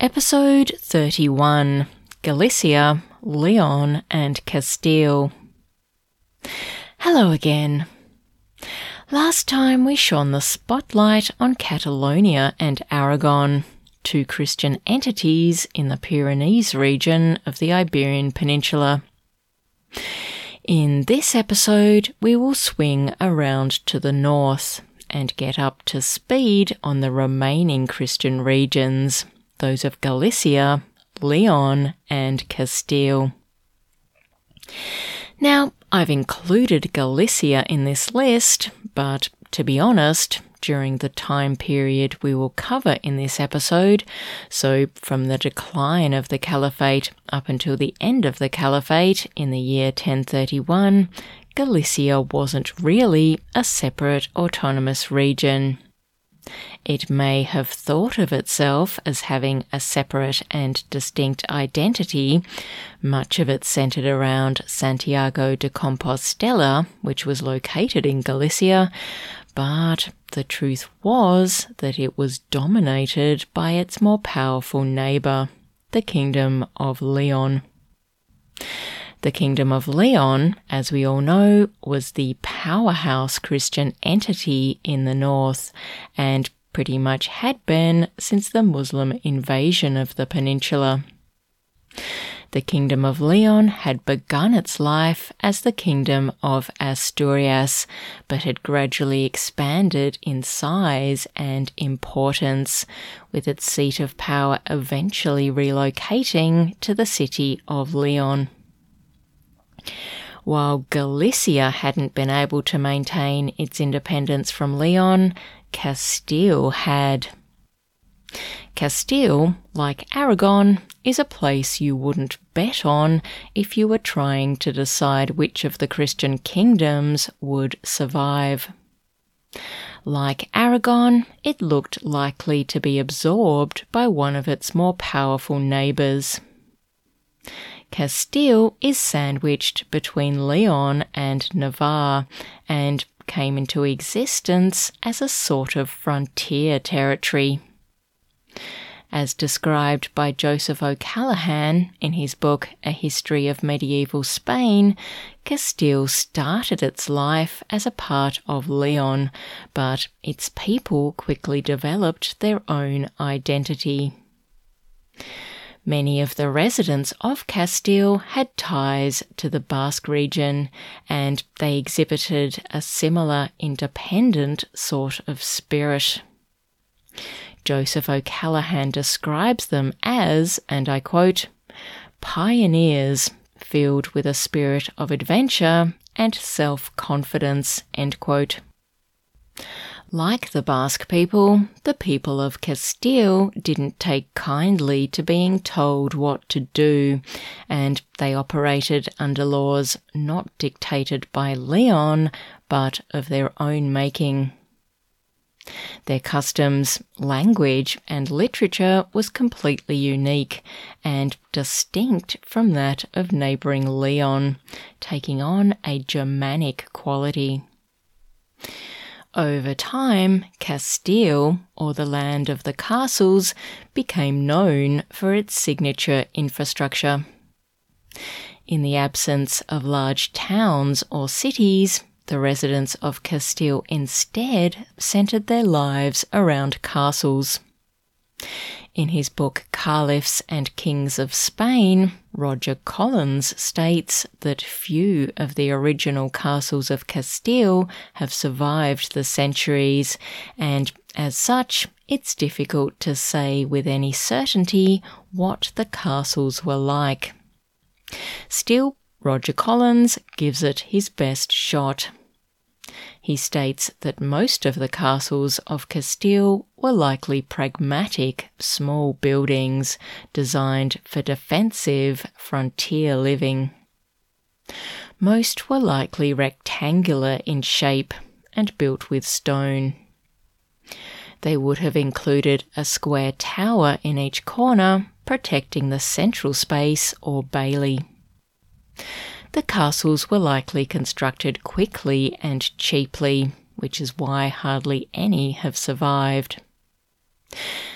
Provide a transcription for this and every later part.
Episode 31 Galicia, Leon, and Castile. Hello again. Last time we shone the spotlight on Catalonia and Aragon, two Christian entities in the Pyrenees region of the Iberian Peninsula. In this episode, we will swing around to the north and get up to speed on the remaining Christian regions those of Galicia, Leon, and Castile. Now, I've included Galicia in this list, but to be honest, during the time period we will cover in this episode, so from the decline of the Caliphate up until the end of the Caliphate in the year 1031, Galicia wasn't really a separate autonomous region. It may have thought of itself as having a separate and distinct identity, much of it centered around Santiago de Compostela, which was located in Galicia, but the truth was that it was dominated by its more powerful neighbor, the Kingdom of Leon. The Kingdom of Leon, as we all know, was the powerhouse Christian entity in the north and pretty much had been since the Muslim invasion of the peninsula. The Kingdom of Leon had begun its life as the Kingdom of Asturias, but had gradually expanded in size and importance, with its seat of power eventually relocating to the city of Leon. While Galicia hadn't been able to maintain its independence from Leon, Castile had. Castile, like Aragon, is a place you wouldn't bet on if you were trying to decide which of the Christian kingdoms would survive. Like Aragon, it looked likely to be absorbed by one of its more powerful neighbours. Castile is sandwiched between Leon and Navarre and came into existence as a sort of frontier territory. As described by Joseph O'Callaghan in his book A History of Medieval Spain, Castile started its life as a part of Leon, but its people quickly developed their own identity. Many of the residents of Castile had ties to the Basque region, and they exhibited a similar independent sort of spirit. Joseph O'Callaghan describes them as, and I quote, pioneers filled with a spirit of adventure and self confidence, end quote. Like the Basque people, the people of Castile didn't take kindly to being told what to do, and they operated under laws not dictated by Leon, but of their own making. Their customs, language, and literature was completely unique and distinct from that of neighbouring Leon, taking on a Germanic quality. Over time, Castile, or the land of the castles, became known for its signature infrastructure. In the absence of large towns or cities, the residents of Castile instead centered their lives around castles. In his book Caliphs and Kings of Spain, Roger Collins states that few of the original castles of Castile have survived the centuries, and as such, it's difficult to say with any certainty what the castles were like. Still, Roger Collins gives it his best shot. He states that most of the castles of Castile were likely pragmatic, small buildings designed for defensive frontier living. Most were likely rectangular in shape and built with stone. They would have included a square tower in each corner, protecting the central space or bailey. The castles were likely constructed quickly and cheaply, which is why hardly any have survived.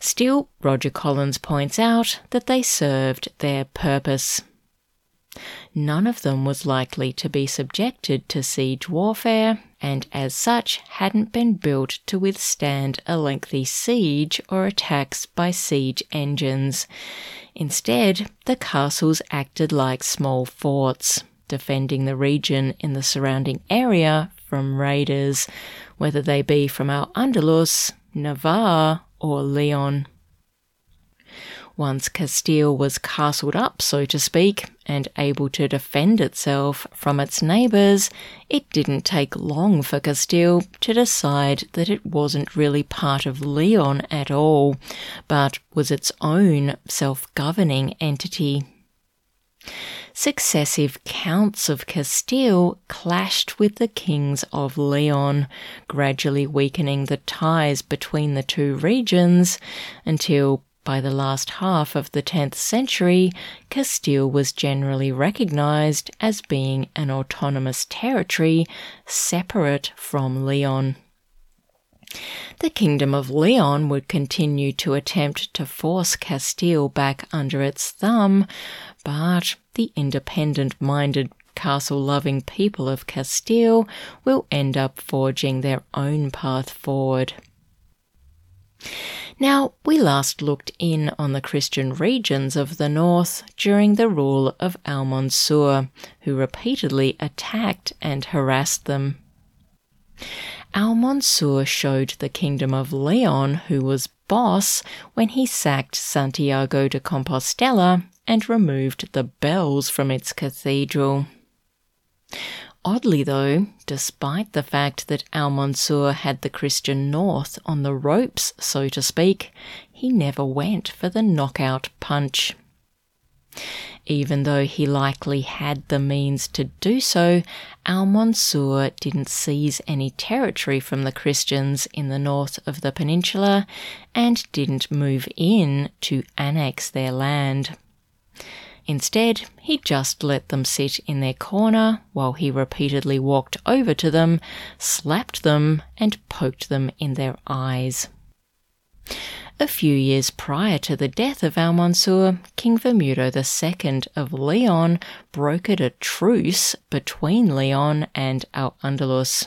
Still, Roger Collins points out that they served their purpose. None of them was likely to be subjected to siege warfare, and as such hadn't been built to withstand a lengthy siege or attacks by siege engines. Instead, the castles acted like small forts, defending the region in the surrounding area from raiders, whether they be from Al Andalus, Navarre, or Leon. Once Castile was castled up, so to speak, and able to defend itself from its neighbours, it didn't take long for Castile to decide that it wasn't really part of Leon at all, but was its own self governing entity. Successive counts of Castile clashed with the kings of Leon, gradually weakening the ties between the two regions until by the last half of the 10th century, Castile was generally recognized as being an autonomous territory separate from Leon. The Kingdom of Leon would continue to attempt to force Castile back under its thumb, but the independent minded castle loving people of Castile will end up forging their own path forward. Now, we last looked in on the Christian regions of the north during the rule of Almansur, who repeatedly attacked and harassed them. Almansur showed the kingdom of Leon who was boss when he sacked Santiago de Compostela and removed the bells from its cathedral. Oddly, though, despite the fact that Almansur had the Christian North on the ropes, so to speak, he never went for the knockout punch. Even though he likely had the means to do so, Almansur didn't seize any territory from the Christians in the north of the peninsula and didn't move in to annex their land. Instead, he just let them sit in their corner while he repeatedly walked over to them, slapped them, and poked them in their eyes. A few years prior to the death of Almansur, King Vermudo II of Leon brokered a truce between Leon and Al Andalus.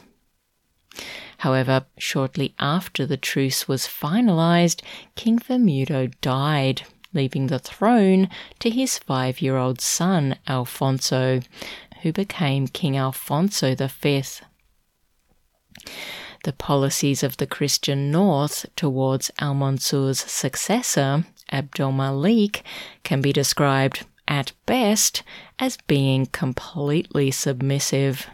However, shortly after the truce was finalized, King Vermudo died leaving the throne to his five year old son, Alfonso, who became King Alfonso V. The policies of the Christian North towards al Mansur's successor, Abdul Malik, can be described, at best, as being completely submissive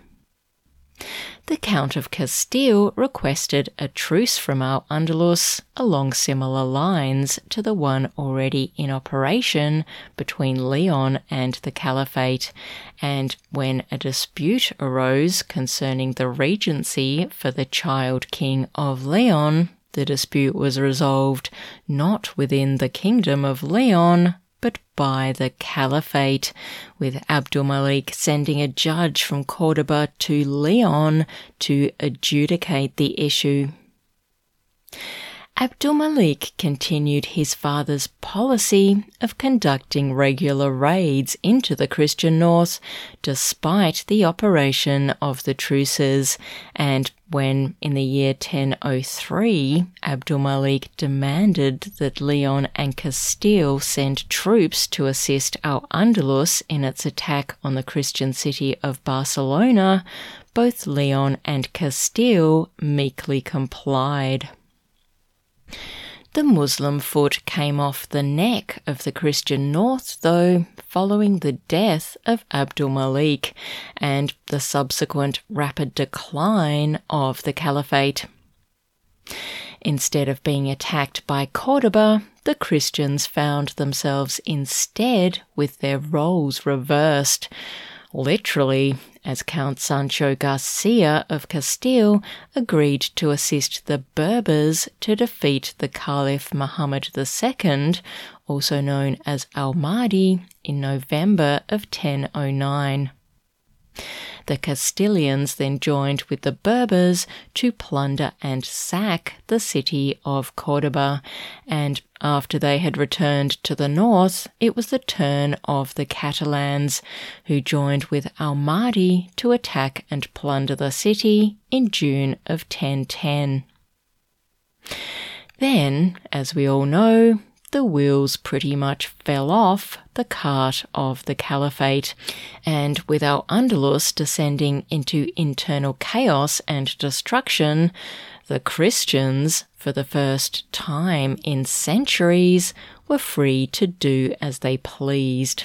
the Count of Castile requested a truce from Al Andalus along similar lines to the one already in operation between Leon and the Caliphate, and when a dispute arose concerning the regency for the child king of Leon, the dispute was resolved not within the kingdom of Leon, but by the Caliphate, with Abdul Malik sending a judge from Cordoba to Leon to adjudicate the issue. Abdul Malik continued his father's policy of conducting regular raids into the Christian North despite the operation of the truces, and when in the year 1003 Abdul Malik demanded that Leon and Castile send troops to assist Al Andalus in its attack on the Christian city of Barcelona, both Leon and Castile meekly complied. The Muslim foot came off the neck of the Christian North, though, following the death of Abdul Malik and the subsequent rapid decline of the caliphate. Instead of being attacked by Cordoba, the Christians found themselves instead with their roles reversed. Literally, as Count Sancho Garcia of Castile agreed to assist the Berbers to defeat the Caliph Muhammad II, also known as Al Mahdi, in November of 1009. The Castilians then joined with the Berbers to plunder and sack the city of Cordoba, and after they had returned to the north, it was the turn of the Catalans, who joined with Al Mahdi to attack and plunder the city in June of 1010. Then, as we all know, the wheels pretty much fell off the cart of the caliphate, and with Al Andalus descending into internal chaos and destruction, the Christians, for the first time in centuries, were free to do as they pleased.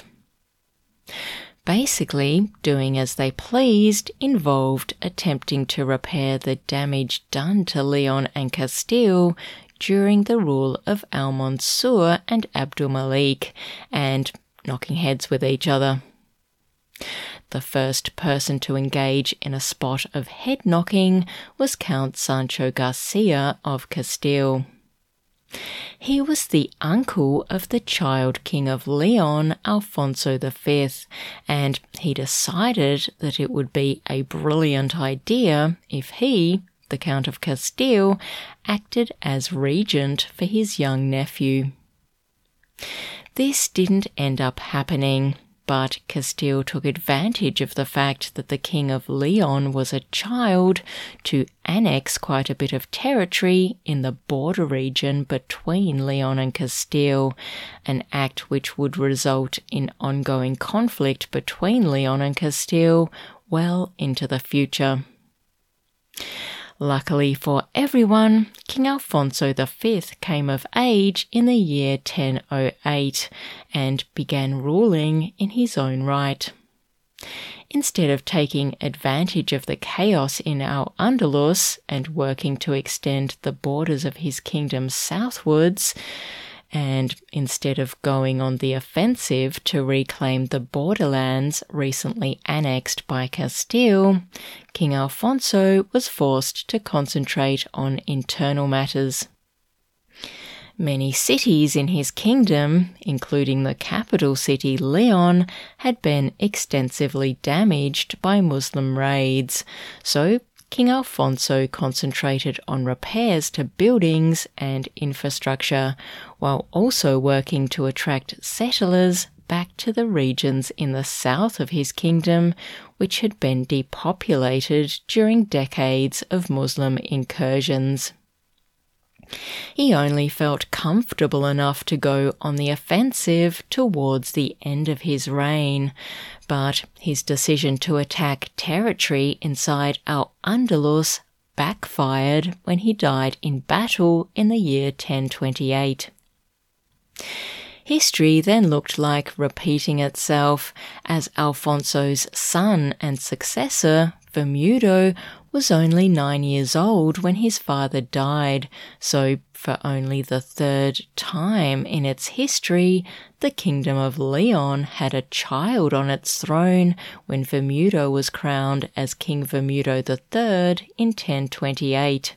Basically, doing as they pleased involved attempting to repair the damage done to Leon and Castile during the rule of Al Mansur and Abdul Malik, and knocking heads with each other. The first person to engage in a spot of head knocking was Count Sancho Garcia of Castile. He was the uncle of the child king of Leon, Alfonso V, and he decided that it would be a brilliant idea if he, the Count of Castile, acted as regent for his young nephew. This didn't end up happening, but Castile took advantage of the fact that the King of Leon was a child to annex quite a bit of territory in the border region between Leon and Castile, an act which would result in ongoing conflict between Leon and Castile well into the future. Luckily for everyone, King Alfonso V came of age in the year 1008 and began ruling in his own right. Instead of taking advantage of the chaos in Al Andalus and working to extend the borders of his kingdom southwards, and instead of going on the offensive to reclaim the borderlands recently annexed by Castile, King Alfonso was forced to concentrate on internal matters. Many cities in his kingdom, including the capital city Leon, had been extensively damaged by Muslim raids, so King Alfonso concentrated on repairs to buildings and infrastructure, while also working to attract settlers back to the regions in the south of his kingdom, which had been depopulated during decades of Muslim incursions. He only felt comfortable enough to go on the offensive towards the end of his reign, but his decision to attack territory inside Al Andalus backfired when he died in battle in the year 1028. History then looked like repeating itself as Alfonso's son and successor, Vermudo, was only nine years old when his father died, so for only the third time in its history, the Kingdom of Leon had a child on its throne when Vermudo was crowned as King Vermudo III in 1028.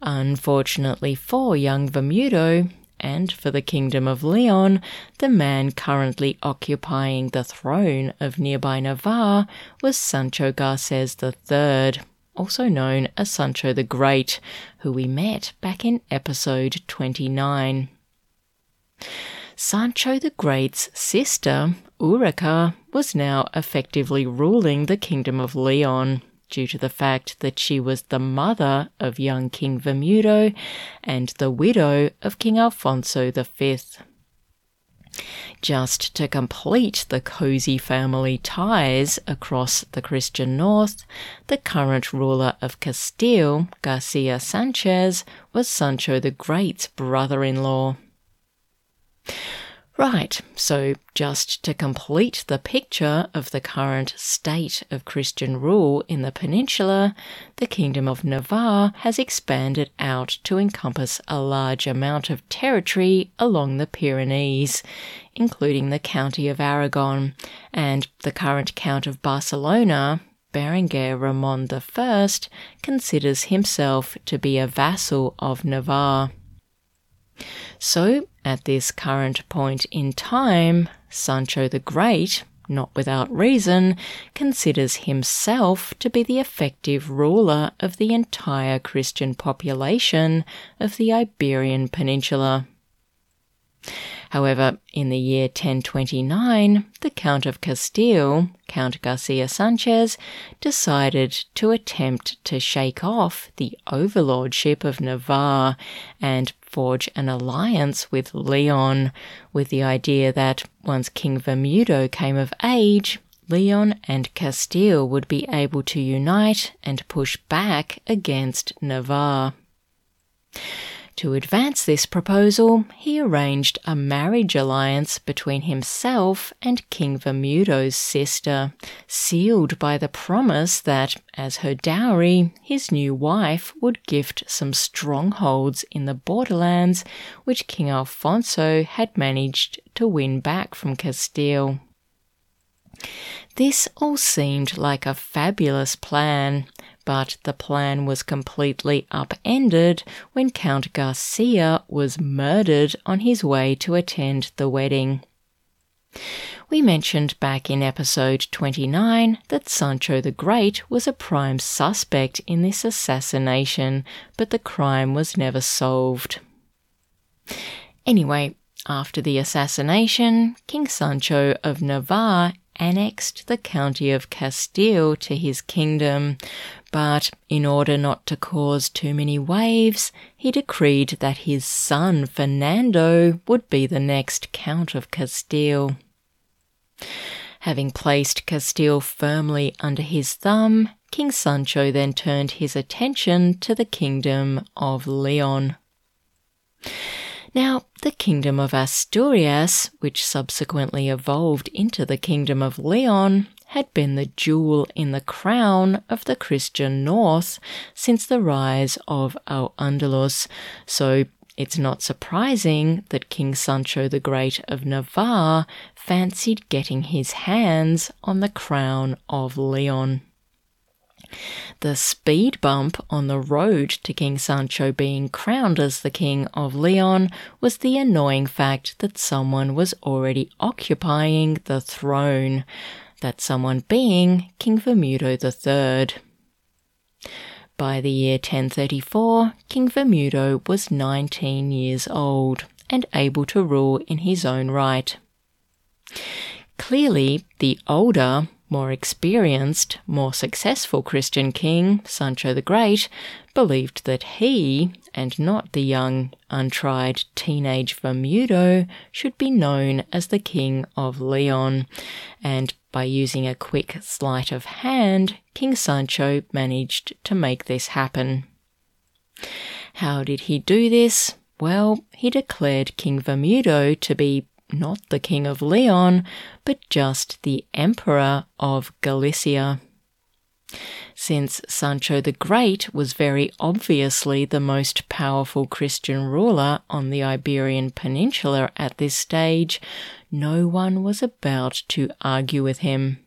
Unfortunately for young Vermudo, and for the Kingdom of Leon, the man currently occupying the throne of nearby Navarre was Sancho Garces III, also known as Sancho the Great, who we met back in episode 29. Sancho the Great's sister, Urraca, was now effectively ruling the Kingdom of Leon due to the fact that she was the mother of young King Vermudo and the widow of King Alfonso V. Just to complete the cozy family ties across the Christian North, the current ruler of Castile, Garcia Sanchez, was Sancho the Great's brother in law. Right, so just to complete the picture of the current state of Christian rule in the peninsula, the Kingdom of Navarre has expanded out to encompass a large amount of territory along the Pyrenees, including the County of Aragon, and the current Count of Barcelona, Berenguer Ramon I, considers himself to be a vassal of Navarre. So, at this current point in time, Sancho the Great, not without reason, considers himself to be the effective ruler of the entire Christian population of the Iberian Peninsula. However, in the year 1029, the Count of Castile, Count Garcia Sanchez, decided to attempt to shake off the overlordship of Navarre and forge an alliance with Leon, with the idea that once King Vermudo came of age, Leon and Castile would be able to unite and push back against Navarre. To advance this proposal, he arranged a marriage alliance between himself and King Vermudo's sister, sealed by the promise that, as her dowry, his new wife would gift some strongholds in the borderlands which King Alfonso had managed to win back from Castile. This all seemed like a fabulous plan, but the plan was completely upended when Count Garcia was murdered on his way to attend the wedding. We mentioned back in episode 29 that Sancho the Great was a prime suspect in this assassination, but the crime was never solved. Anyway, after the assassination, King Sancho of Navarre annexed the county of Castile to his kingdom, but in order not to cause too many waves, he decreed that his son Fernando would be the next Count of Castile. Having placed Castile firmly under his thumb, King Sancho then turned his attention to the kingdom of Leon. Now, the Kingdom of Asturias, which subsequently evolved into the Kingdom of Leon, had been the jewel in the crown of the Christian North since the rise of Al Andalus, so it's not surprising that King Sancho the Great of Navarre fancied getting his hands on the crown of Leon. The speed bump on the road to King Sancho being crowned as the King of Leon was the annoying fact that someone was already occupying the throne, that someone being King Vermudo III. By the year 1034, King Vermudo was 19 years old and able to rule in his own right. Clearly, the older, more experienced, more successful Christian king, Sancho the Great, believed that he, and not the young, untried teenage Vermudo, should be known as the King of Leon, and by using a quick sleight of hand, King Sancho managed to make this happen. How did he do this? Well, he declared King Vermudo to be not the King of Leon, but just the Emperor of Galicia. Since Sancho the Great was very obviously the most powerful Christian ruler on the Iberian Peninsula at this stage, no one was about to argue with him.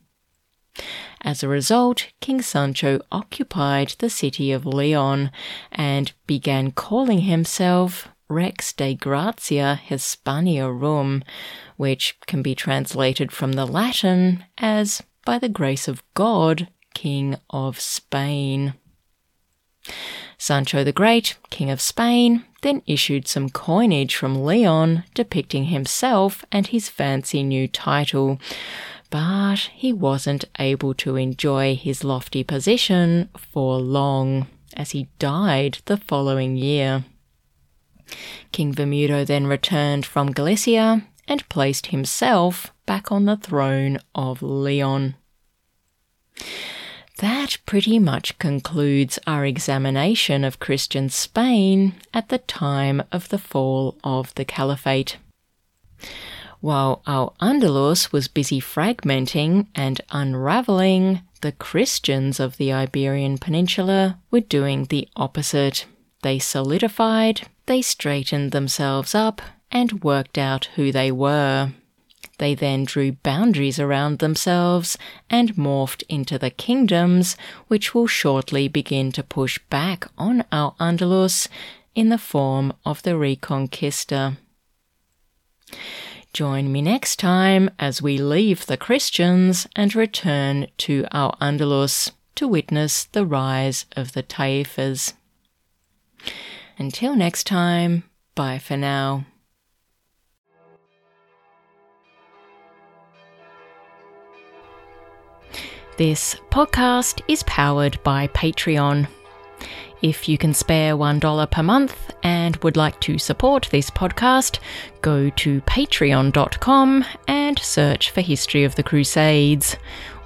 As a result, King Sancho occupied the city of Leon and began calling himself Rex de Gratia Hispaniarum, which can be translated from the Latin as by the grace of God, King of Spain. Sancho the Great, King of Spain, then issued some coinage from Leon depicting himself and his fancy new title, but he wasn't able to enjoy his lofty position for long, as he died the following year. King Vermudo then returned from Galicia and placed himself back on the throne of Leon. That pretty much concludes our examination of Christian Spain at the time of the fall of the Caliphate. While Al Andalus was busy fragmenting and unraveling, the Christians of the Iberian Peninsula were doing the opposite. They solidified, they straightened themselves up, and worked out who they were. They then drew boundaries around themselves and morphed into the kingdoms, which will shortly begin to push back on Al Andalus in the form of the Reconquista. Join me next time as we leave the Christians and return to Al Andalus to witness the rise of the Taifas. Until next time, bye for now. This podcast is powered by Patreon. If you can spare $1 per month and would like to support this podcast, go to patreon.com and search for History of the Crusades.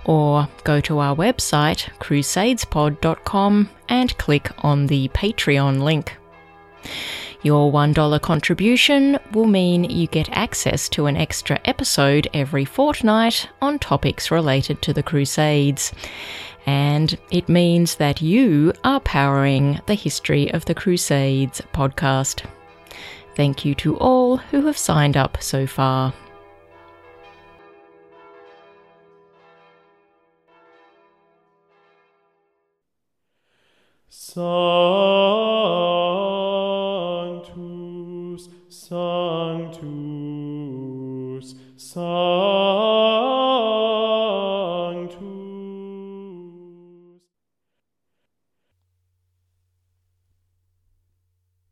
Or go to our website, crusadespod.com, and click on the Patreon link. Your $1 contribution will mean you get access to an extra episode every fortnight on topics related to the Crusades. And it means that you are powering the History of the Crusades podcast. Thank you to all who have signed up so far. So Oh.